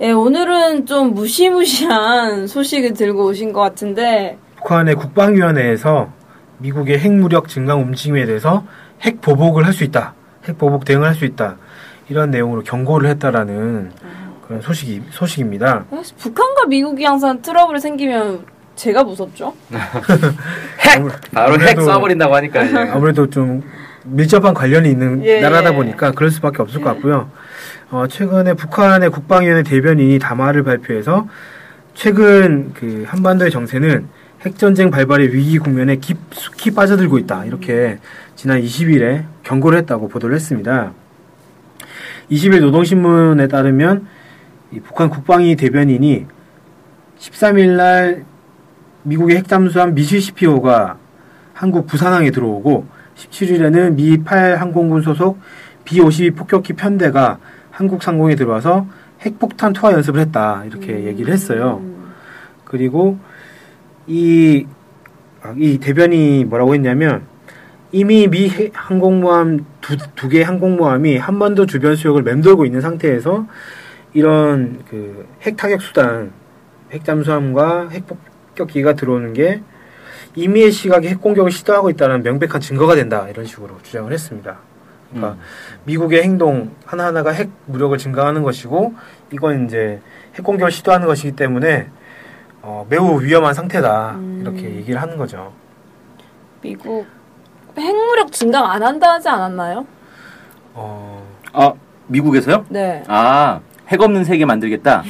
예, 오늘은 좀 무시무시한 소식을 들고 오신 것 같은데, 북한의 국방위원회에서 미국의 핵무력 증강 움직임에 대해서 핵 보복을 할 수 있다, 핵 보복 대응을 할 수 있다 이런 내용으로 경고를 했다라는 그런 소식이 소식입니다. 사실 북한과 미국이 항상 트러블이 생기면 제가 무섭죠? 핵! 바로 핵 쏴버린다고 하니까. 아무래도 좀 밀접한 관련이 있는 예, 나라다 예. 보니까 그럴 수밖에 없을 것 같고요. 어, 최근에 북한의 국방위원회 대변인이 담화를 발표해서 최근 그 한반도의 정세는 핵전쟁 발발의 위기 국면에 깊숙이 빠져들고 있다. 이렇게 지난 20일에 경고를 했다고 보도를 했습니다. 20일 노동신문에 따르면 이 북한 국방위 대변인이 13일 날 미국의 핵잠수함 미시시피호가 한국 부산항에 들어오고 17일에는 미 8항공군 소속 B-52 폭격기 편대가 한국 상공에 들어와서 핵폭탄 투하 연습을 했다 이렇게 얘기를 했어요. 그리고 이, 아, 이 대변이 뭐라고 했냐면 이미 미 해- 항공모함 두, 두 개의 항공모함이 한반도 주변 수역을 맴돌고 있는 상태에서 이런 그 핵 타격 수단, 핵잠수함과 핵폭격기가 들어오는 게 이미의 시각에 핵 공격을 시도하고 있다는 명백한 증거가 된다 이런 식으로 주장을 했습니다. 그러니까 음. 미국의 행동 하나하나가 핵 무력을 증가하는 것이고 이건 이제 핵 공격을 시도하는 것이기 때문에 어, 매우 위험한 상태다 음. 이렇게 얘기를 하는 거죠. 미국 핵무력 증강 안 한다 하지 않았나요? 어, 아, 미국에서요? 네. 아, 핵 없는 세계 만들겠다?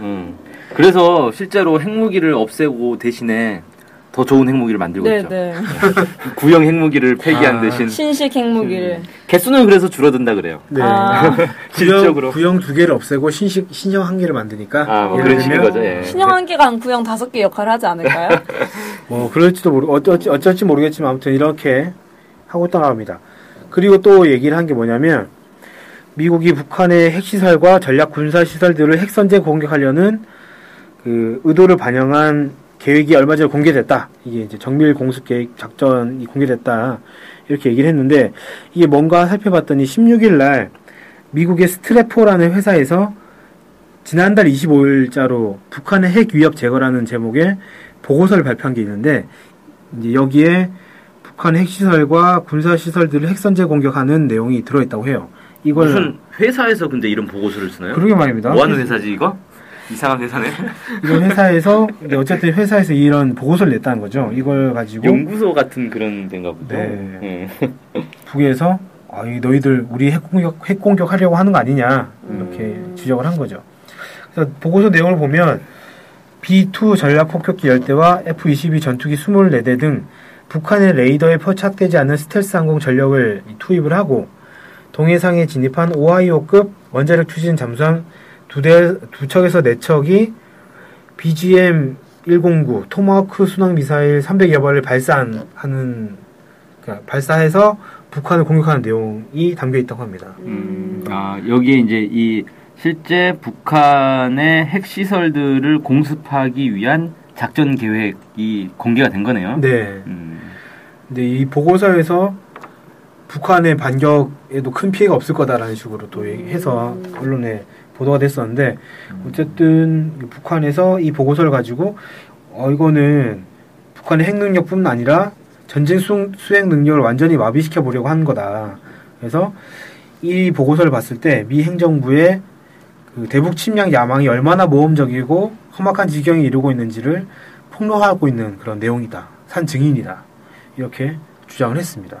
음. 그래서 실제로 핵무기를 없애고 대신에 더 좋은 핵무기를 만들고 네, 있죠. 네. 구형 핵무기를 폐기한 아. 대신 신식 핵무기를. 음. 개수는 그래서 줄어든다 그래요. 네. 아. 구형, 질적으로. 구형 두 개를 없애고 신식 신형 한 개를 만드니까 아, 뭐 예를 그런 식인 거죠. 예. 신형 한 개가 한 구형 다섯 개 역할을 하지 않을까요? 뭐 그럴지도 모르 어쩔지 어쩔지 모르겠지만 아무튼 이렇게 하고 있다고 합니다. 그리고 또 얘기를 한 게 뭐냐면 미국이 북한의 핵시설과 전략 군사 시설들을 핵선제 공격하려는 그 의도를 반영한 계획이 얼마 전에 공개됐다. 이게 이제 정밀 공습 계획 작전이 공개됐다. 이렇게 얘기를 했는데 이게 뭔가 살펴봤더니 16일 날 미국의 스트레포라는 회사에서 지난달 25일자로 북한의 핵 위협 제거라는 제목의 보고서를 발표한 게 있는데 이제 여기에 북한 핵시설과 군사시설들을 핵선제 공격하는 내용이 들어있다고 해요. 이걸 무슨 회사에서 근데 이런 보고서를 쓰나요? 그러게 말입니다. 뭐 하는 회사지 이거? 이상한 회사네. 이런 회사에서 근데 어쨌든 회사에서 이런 보고서를 냈다는 거죠. 이걸 가지고 연구소 같은 그런 데인가 보죠. 네. 예. 북에서 아, 이 너희들 우리 핵 공격 핵 공격하려고 하는 거 아니냐 이렇게 음. 지적을 한 거죠. 그래서 보고서 내용을 보면 B2 전략 폭격기 10대와 F-22 전투기 24대 등 북한의 레이더에 포착되지 않는 스텔스 항공 전력을 투입을 하고 동해상에 진입한 오하이오급 원자력 추진 잠수함 두 대, 두 척에서 네 척이 BGM 109 토마호크 순항 미사일 300여 발을 발사하는 그러니까 발사해서 북한을 공격하는 내용이 담겨 있다고 합니다. 음, 아, 여기에 이제 이 실제 북한의 핵 시설들을 공습하기 위한 작전 계획이 공개가 된 거네요. 네. 음, 근데 이 보고서에서 북한의 반격에도 큰 피해가 없을 거다라는 식으로 또 해서 언론에 보도가 됐었는데 어쨌든 북한에서 이 보고서를 가지고 어 이거는 북한의 핵 능력뿐만 아니라 전쟁 수, 수행 능력을 완전히 마비시켜 보려고 하는 거다. 그래서 이 보고서를 봤을 때 미 행정부의 그 대북 침략 야망이 얼마나 모험적이고 험악한 지경에 이르고 있는지를 폭로하고 있는 그런 내용이다. 산 증인이다. 이렇게 주장을 했습니다.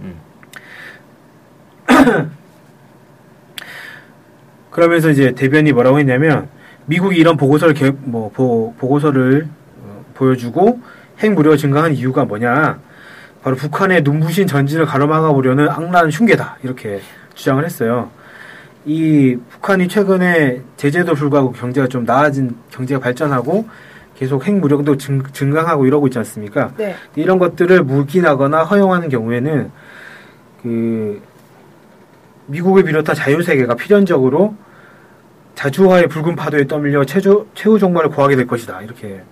음. 그러면서 이제 대변이 뭐라고 했냐면 미국이 이런 보고서를 개, 뭐 보, 보고서를 어, 보여주고 핵 무력을 증강한 이유가 뭐냐? 바로 북한의 눈부신 전진을 가로막아 보려는 악랄한 흉계다 이렇게 주장을 했어요. 이 북한이 최근에 제재도 불구하고 경제가 좀 나아진 경제가 발전하고 계속 핵 무력도 증, 증강하고 이러고 있지 않습니까? 네. 이런 것들을 묵인하거나 허용하는 경우에는 그 미국을 비롯한 자유세계가 필연적으로 자주화의 붉은 파도에 떠밀려 최저, 최후 종말을 구하게 될 것이다. 이렇게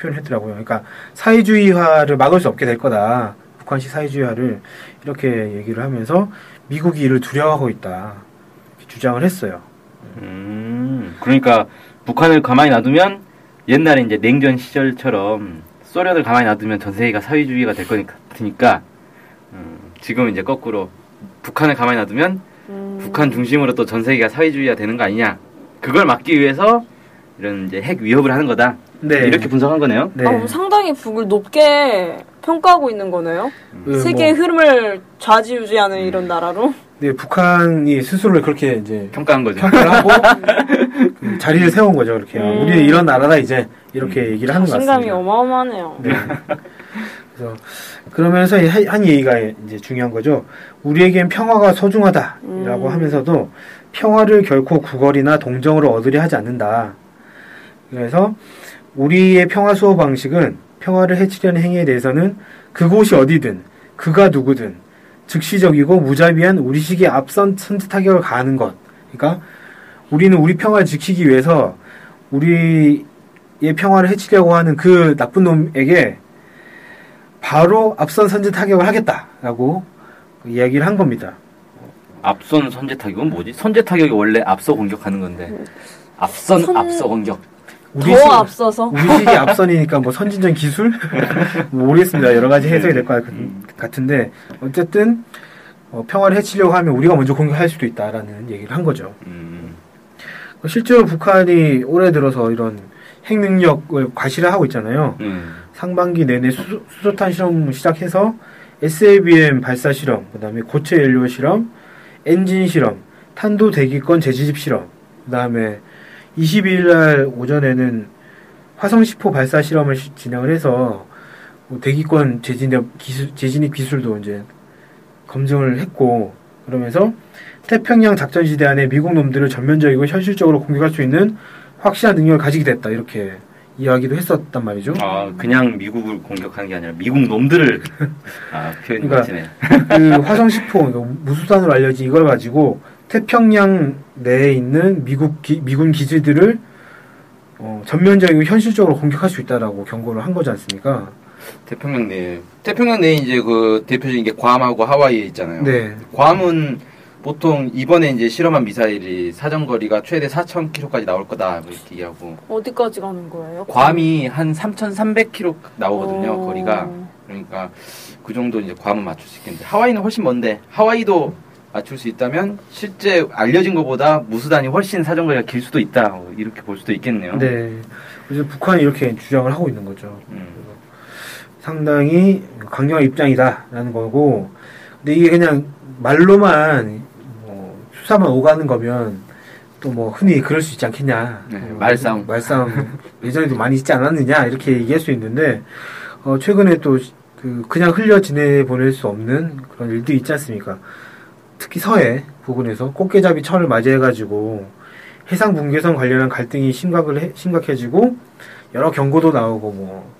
표현했더라고요. 그러니까 사회주의화를 막을 수 없게 될 거다. 북한식 사회주의화를 이렇게 얘기를 하면서 미국이 이를 두려워하고 있다. 이렇게 주장을 했어요. 음, 그러니까 북한을 가만히 놔두면 옛날에 이제 냉전 시절처럼 소련을 가만히 놔두면 전 세계가 사회주의가 될 거니까 같으니까 음, 지금 이제 거꾸로 북한을 가만히 놔두면 음. 북한 중심으로 또 전 세계가 사회주의가 되는 거 아니냐 그걸 막기 위해서 이런 이제 핵 위협을 하는 거다 네. 이렇게 분석한 거네요. 네. 아, 그럼 상당히 북을 높게 평가하고 있는 거네요. 그 세계의 뭐, 흐름을 좌지우지하는 이런 나라로. 네, 북한이 스스로를 그렇게 이제 평가한 거죠. 평가를 하고 그 자리를 세운 거죠. 이렇게 음. 우리는 이런 나라다 이제 이렇게 얘기를 하는 것 자신감이 같습니다. 어마어마하네요. 네. 그래서 그러면서 한 얘기가 이제 중요한 거죠. 우리에겐 평화가 소중하다라고 음. 하면서도 평화를 결코 구걸이나 동정으로 얻으려 하지 않는다. 그래서 우리의 평화 수호 방식은 평화를 해치려는 행위에 대해서는 그곳이 어디든 그가 누구든 즉시적이고 무자비한 우리식의 앞선 선제 타격을 가하는 것. 그러니까 우리는 우리 평화를 지키기 위해서 우리의 평화를 해치려고 하는 그 나쁜 놈에게 바로 앞선 선제 타격을 하겠다라고 이야기를 한 겁니다. 앞선 선제 타격은 뭐지? 선제 타격이 원래 앞서 공격하는 건데 앞선 선- 앞서 공격. 우리 더 시- 앞서서. 우리식이 앞선이니까 뭐 선진전 기술 뭐 모르겠습니다. 여러 가지 해석이 될 것 같은데 어쨌든 어, 평화를 해치려고 하면 우리가 먼저 공격할 수도 있다라는 얘기를 한 거죠. 음, 실제로 북한이 올해 들어서 이런 핵 능력을 과시를 하고 있잖아요. 음. 상반기 내내 수소, 수소탄 실험 시작해서 SABM 발사 실험, 그다음에 고체 연료 실험, 엔진 실험, 탄도 대기권 재지집 실험, 그 다음에 22일 날 오전에는 화성 10호 발사 실험을 시- 진행을 해서 뭐 대기권 재진입 기술, 재진입 기술도 이제 검증을 했고 그러면서 태평양 작전지대 안에 미국 놈들을 전면적이고 현실적으로 공격할 수 있는 확실한 능력을 가지게 됐다 이렇게 이야기도 했었단 말이죠. 아 그냥 미국을 공격하는 게 아니라 미국 놈들을 아 표현이 그러니까. 그 화성 10호 이거 무수단으로 알려진 이걸 가지고 태평양 내에 있는 미국 기- 미군 기지들을 어, 전면적이고 현실적으로 공격할 수 있다라고 경고를 한 거지 않습니까? 태평양 내 태평양 내에 이제 그 대표적인 게 괌하고 하와이에 있잖아요. 네. 괌은 보통 이번에 이제 실험한 미사일이 사정거리가 최대 4,000km까지 나올 거다 뭐 이렇게 얘기하고 어디까지 가는 거예요? 괌이 한 3,300km 나오거든요 어. 거리가 그러니까 그 정도 이제 괌은 맞출 수 있겠는데 하와이는 훨씬 먼데 하와이도 맞출 수 있다면 실제 알려진 것보다 무수단이 훨씬 사정거리가 길 수도 있다 뭐 이렇게 볼 수도 있겠네요. 네. 그래서 북한이 이렇게 주장을 하고 있는 거죠. 음. 상당히 강경한 입장이다라는 거고, 근데 이게 그냥 말로만 뭐 수사만 오가는 거면 또 뭐 흔히 그럴 수 있지 않겠냐. 네, 어, 말싸움. 말싸움 예전에도 많이 있지 않았느냐 이렇게 얘기할 수 있는데 어, 최근에 또 그 그냥 흘려 지내 보낼 수 없는 그런 일들이 있지 않습니까? 특히 서해 부근에서 꽃게잡이 철을 맞이해가지고 해상 붕괴선 관련한 갈등이 심각을 해- 심각해지고 여러 경고도 나오고 뭐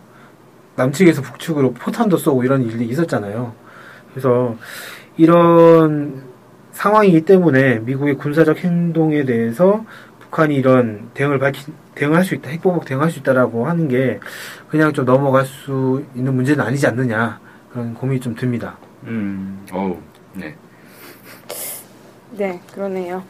남측에서 북측으로 포탄도 쏘고 이런 일이 있었잖아요. 그래서 이런 상황이기 때문에 미국의 군사적 행동에 대해서 북한이 이런 대응을 밝히 대응할 수 있다, 핵보복 대응할 수 있다라고 하는 게 그냥 좀 넘어갈 수 있는 문제는 아니지 않느냐 그런 고민이 좀 듭니다. 음. 어우. 네. 네, 그러네요.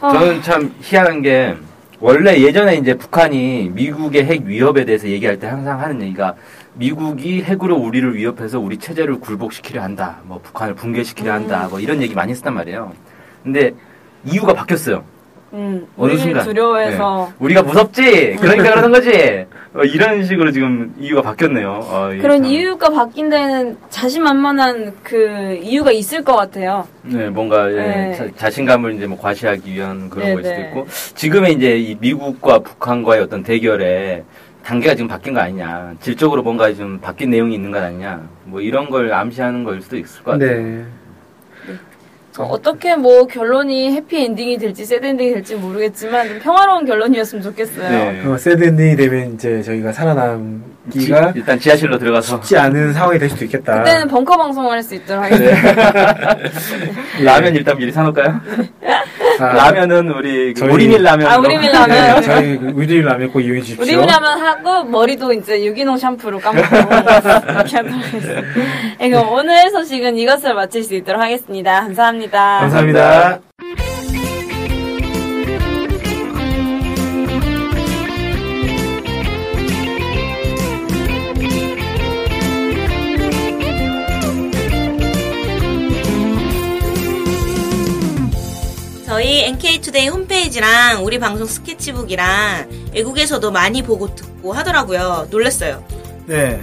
아, 저는 참 희한한 게 원래 예전에 이제 북한이 미국의 핵 위협에 대해서 얘기할 때 항상 하는 얘기가 미국이 핵으로 우리를 위협해서 우리 체제를 굴복시키려 한다. 뭐 북한을 붕괴시키려 한다. 뭐 이런 얘기 많이 했단 말이에요. 근데 이유가 바뀌었어요. 음, 어느 순간. 두려워해서 우리가 무섭지. 그러니까 그러는 거지. 어, 이런 식으로 지금 이유가 바뀌었네요. 어, 그런 참, 이유가 바뀐 데는 자신만만한 그 이유가 있을 것 같아요. 네, 뭔가 예, 네. 자, 신감을 이제 뭐 과시하기 위한 그런 네, 걸 수도 네. 있고 지금의 이제 이 미국과 북한과의 어떤 대결에 단계가 지금 바뀐 거 아니냐 질적으로 뭔가 좀 바뀐 내용이 있는 거 아니냐 뭐 이런 걸 암시하는 걸 수도 있을 것 같아요. 네. 어떻게 뭐 결론이 해피엔딩이 될지 새드엔딩이 될지 모르겠지만 좀 평화로운 결론이었으면 좋겠어요. 네. 어, 새드 엔딩이 되면 이제 저희가 살아남기가 일단 지하실로 들어가서 쉽지 않은 상황이 될 수도 있겠다. 그때는 벙커 방송을 할 수 있도록 하겠습니다. 라면 일단 미리 사놓을까요? 아, 라면은 우리 그 저희- 우리밀 라면. 아, 우리밀 라면. 네, 저희 우리밀 라면 꼭 이용해 주십시오. 우리라면 하고 머리도 이제 유기농 샴푸로 감고 이렇게 하도록 하겠습니다. 네, 그럼 오늘 소식은 이것을 마칠 수 있도록 하겠습니다. 감사합니다. 감사합니다. 저희 NK투데이 홈페이지랑 우리 방송 스케치북이랑 외국에서도 많이 보고 듣고 하더라고요. 놀랐어요. 네,